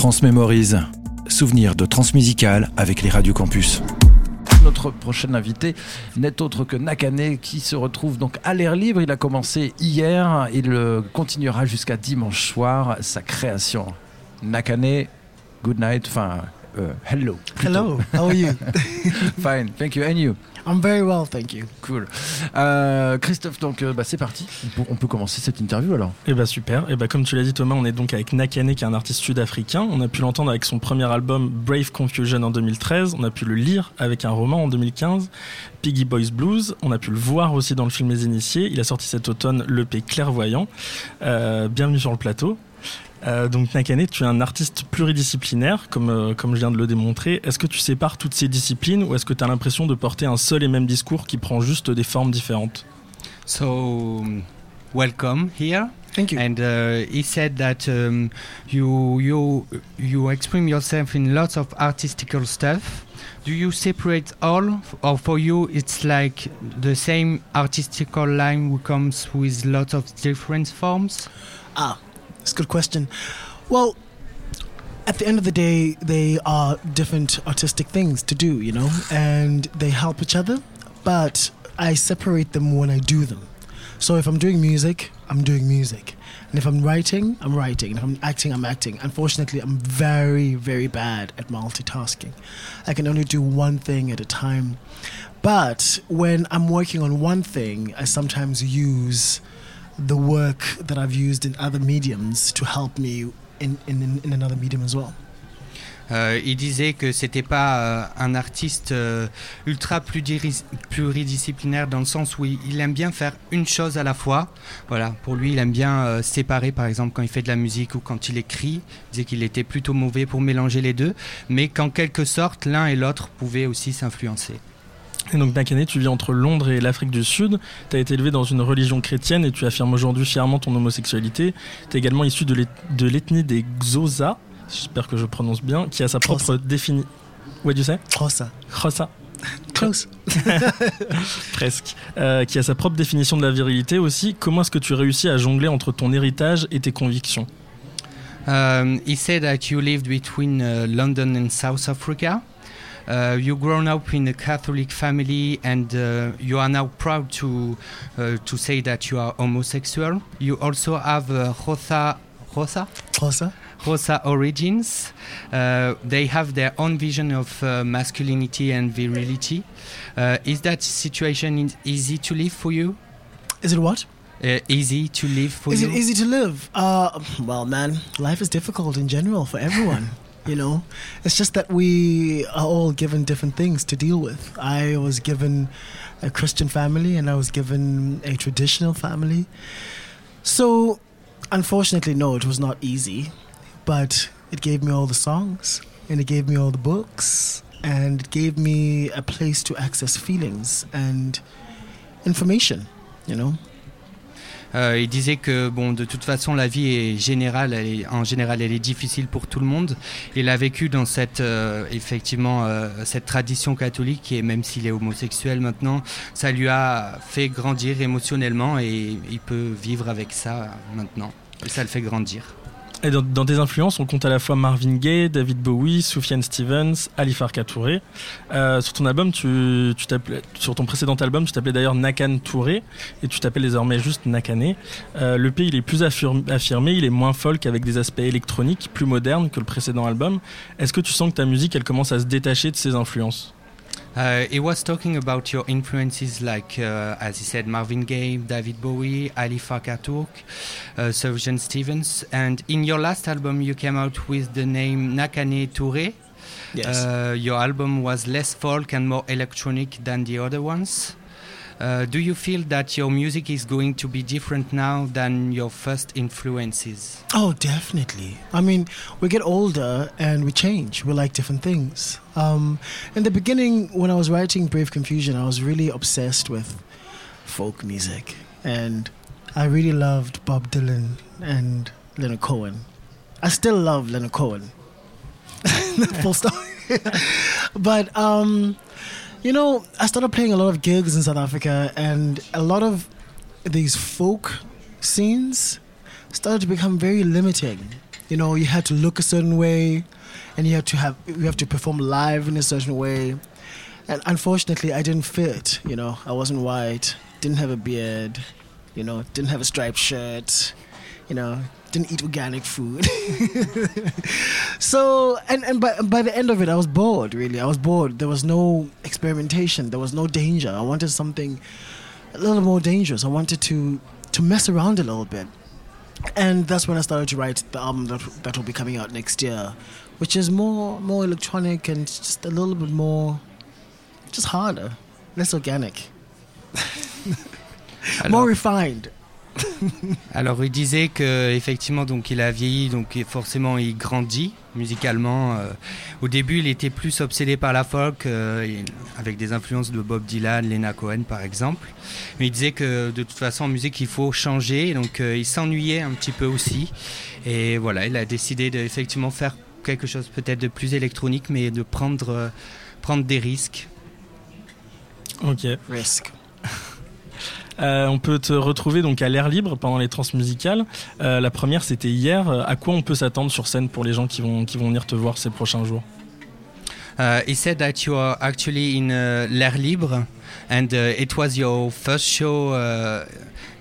Transmémorise. Souvenir de transmusical avec les radios campus. Notre prochain invité n'est autre que Nakane qui se retrouve donc à l'air libre. Il a commencé hier, il continuera jusqu'à dimanche soir sa création. Nakane, good night, uh, hello. Hello, how are you? Fine, thank you. And you? I'm very well, thank you. Cool. Euh, Christophe, donc euh, bah, c'est parti. On peut, commencer cette interview alors. Eh bah super. Et eh bah comme tu l'as dit Thomas, on est donc avec Nakane qui est un artiste sud-africain. On a pu l'entendre avec son premier album Brave Confusion en 2013. On a pu le lire avec un roman en 2015, Piggy Boys Blues. On a pu le voir aussi dans le film Les Initiés. Il a sorti cet automne l'EP Clairvoyant. Euh, bienvenue sur le plateau. Euh, donc Nakane, tu es un artiste pluridisciplinaire, comme, euh, comme je viens de le démontrer. Est-ce que tu sépares toutes ces disciplines ou est-ce que tu as l'impression de porter un seul et même discours qui prend juste des formes différentes? So, welcome here. Thank you. And uh, he said that um, you you you express yourself in lots of artistical stuff. Do you separate all, or for you it's like the same artistical line who comes with lots of different forms? Ah, It's a good question. Well, at the end of the day, they are different artistic things to do, you know, and they help each other, but I separate them when I do them. So if I'm doing music, I'm doing music. And if I'm writing, I'm writing. And if I'm acting, I'm acting. Unfortunately, I'm very, very bad at multitasking. I can only do one thing at a time. But when I'm working on one thing, I sometimes use the work that I've used in other mediums to help me in, in, in another medium as well. Euh, il disait que c'était pas euh, un artiste euh, ultra pluridisciplinaire dans le sens où il, aime bien faire une chose à la fois. Voilà, pour lui, il aime bien séparer, par exemple, quand il fait de la musique ou quand il écrit. Il disait qu'il était plutôt mauvais pour mélanger les deux, mais qu'en quelque sorte, l'un et l'autre pouvaient aussi s'influencer. Et donc Nakane, tu vis entre Londres et l'Afrique du Sud. Tu as été élevé dans une religion chrétienne et tu affirmes aujourd'hui fièrement ton homosexualité. Tu es également issu de l'ethnie des Xhosa, j'espère que je prononce bien, qui a sa propre définition. What do you say Xhosa. Xhosa. Close. Presque. Euh, qui a sa propre définition de la virilité aussi. Comment est-ce que tu réussis à jongler entre ton héritage et tes convictions? Um, He said that you lived between uh, London and South Africa. Uh, you grown up in a Catholic family, and uh, you are now proud to uh, to say that you are homosexual. You also have uh, Rosa Rosa Rosa Rosa origins. Uh, they have their own vision of uh, masculinity and virility. Uh, is that situation easy to live for you? Is it what? Uh, easy to live for is you? Is it easy to live? Uh, well, man, life is difficult in general for everyone. you know? It's just that we are all given different things to deal with. I was given a christian family and i was given a traditional family. So unfortunately no it was not easy but it gave me all the songs and it gave me all the books and it gave me a place to access feelings and information you know il disait que bon, de toute façon, la vie est générale, en général, elle est difficile pour tout le monde. Il a vécu dans cette, euh, effectivement, euh, cette tradition catholique et même s'il est homosexuel maintenant, ça lui a fait grandir émotionnellement et il peut vivre avec ça maintenant. Et ça le fait grandir. Et dans, tes influences, on compte à la fois Marvin Gaye, David Bowie, Soufiane Stevens, Ali Farka Touré. Euh, sur ton album, tu, tu sur ton précédent album, tu t'appelais d'ailleurs Nakan Touré et tu t'appelles désormais juste Nakane. Euh, le pays il est plus affirmé, il est moins folk avec des aspects électroniques, plus modernes que le précédent album. Est-ce que tu sens que ta musique elle commence à se détacher de ses influences? Uh, he was talking about your influences, like uh, as he said, Marvin Gaye, David Bowie, Ali Farka Turk, uh, Stevens, and in your last album you came out with the name Nakane Touré. Yes. Uh, your album was less folk and more electronic than the other ones. Uh, do you feel that your music is going to be different now than your first influences? Oh, definitely. I mean, we get older and we change. We like different things. Um, in the beginning, when I was writing Brave Confusion, I was really obsessed with folk music. And I really loved Bob Dylan and Leonard Cohen. I still love Leonard Cohen. Full stop. but um, you know, I started playing a lot of gigs in South Africa, and a lot of these folk scenes started to become very limiting. You know, you had to look a certain way, and you had to have you have to perform live in a certain way. And unfortunately, I didn't fit. You know, I wasn't white, didn't have a beard, you know, didn't have a striped shirt, you know, didn't eat organic food. so, and, and by, by the end of it, I was bored, really. I was bored. There was no experimentation, there was no danger. I wanted something a little more dangerous. I wanted to, to mess around a little bit. And that's when I started to write the album that, that will be coming out next year, which is more, more electronic and just a little bit more, just harder, less organic, more refined. Alors il disait que effectivement donc il a vieilli donc forcément il grandit musicalement. Euh, au début il était plus obsédé par la folk euh, avec des influences de Bob Dylan, Lena Cohen par exemple. Mais il disait que de toute façon en musique il faut changer donc euh, il s'ennuyait un petit peu aussi et voilà il a décidé de effectivement faire quelque chose peut-être de plus électronique mais de prendre prendre des risques. Ok. Risk. Euh, on peut te retrouver donc à l'air libre pendant les transmusicales. Euh, la première, c'était hier. Euh, à quoi on peut s'attendre sur scène pour les gens qui vont, qui vont venir te voir ces prochains jours? Uh, he said that you are actually in uh, L'Air Libre and uh, it was your first show uh,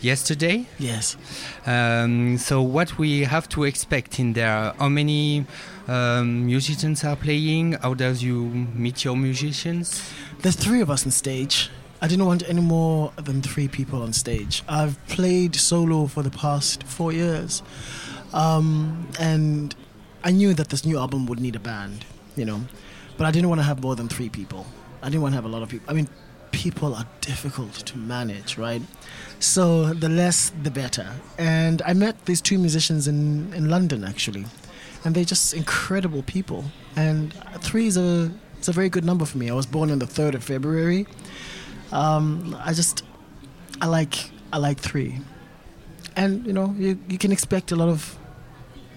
yesterday? Yes. Um, so, what we have to expect in there? How many um, musicians are playing? How does you meet your musicians? There's three of us on stage. I didn't want any more than three people on stage. I've played solo for the past four years, um, and I knew that this new album would need a band, you know, but I didn't want to have more than three people. I didn't want to have a lot of people. I mean, people are difficult to manage, right? So the less, the better. And I met these two musicians in, in London actually, and they're just incredible people. And three is a it's a very good number for me. I was born on the third of February. Um, I just I like I like three, and you know you you can expect a lot of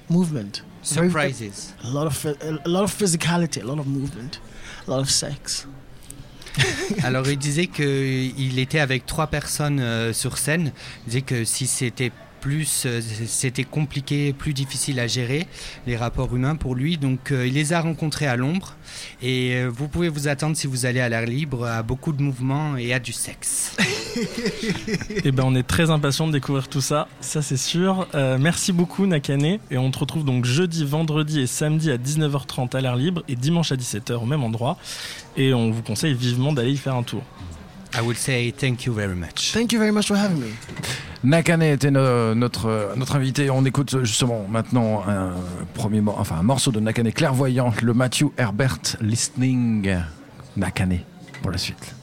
movement, Very- Surprises. a lot of a lot of physicality, a lot of movement, a lot of sex. Alors il disait qu'il était avec trois personnes euh, sur scène. Il disait que si c'était plus, euh, c'était compliqué, plus difficile à gérer les rapports humains pour lui. Donc euh, il les a rencontrés à l'ombre. Et euh, vous pouvez vous attendre si vous allez à l'air libre à beaucoup de mouvements et à du sexe. Eh ben, on est très impatient de découvrir tout ça, ça c'est sûr. Euh, merci beaucoup Nakane et on te retrouve donc jeudi, vendredi et samedi à 19h30 à l'air libre et dimanche à 17h au même endroit. Et on vous conseille vivement d'aller y faire un tour. I will say thank you very much. Thank you very much for having me. Nakane était no- notre, notre invité. On écoute justement maintenant un, un morceau de Nakane clairvoyant, le Matthew Herbert Listening Nakane pour la suite.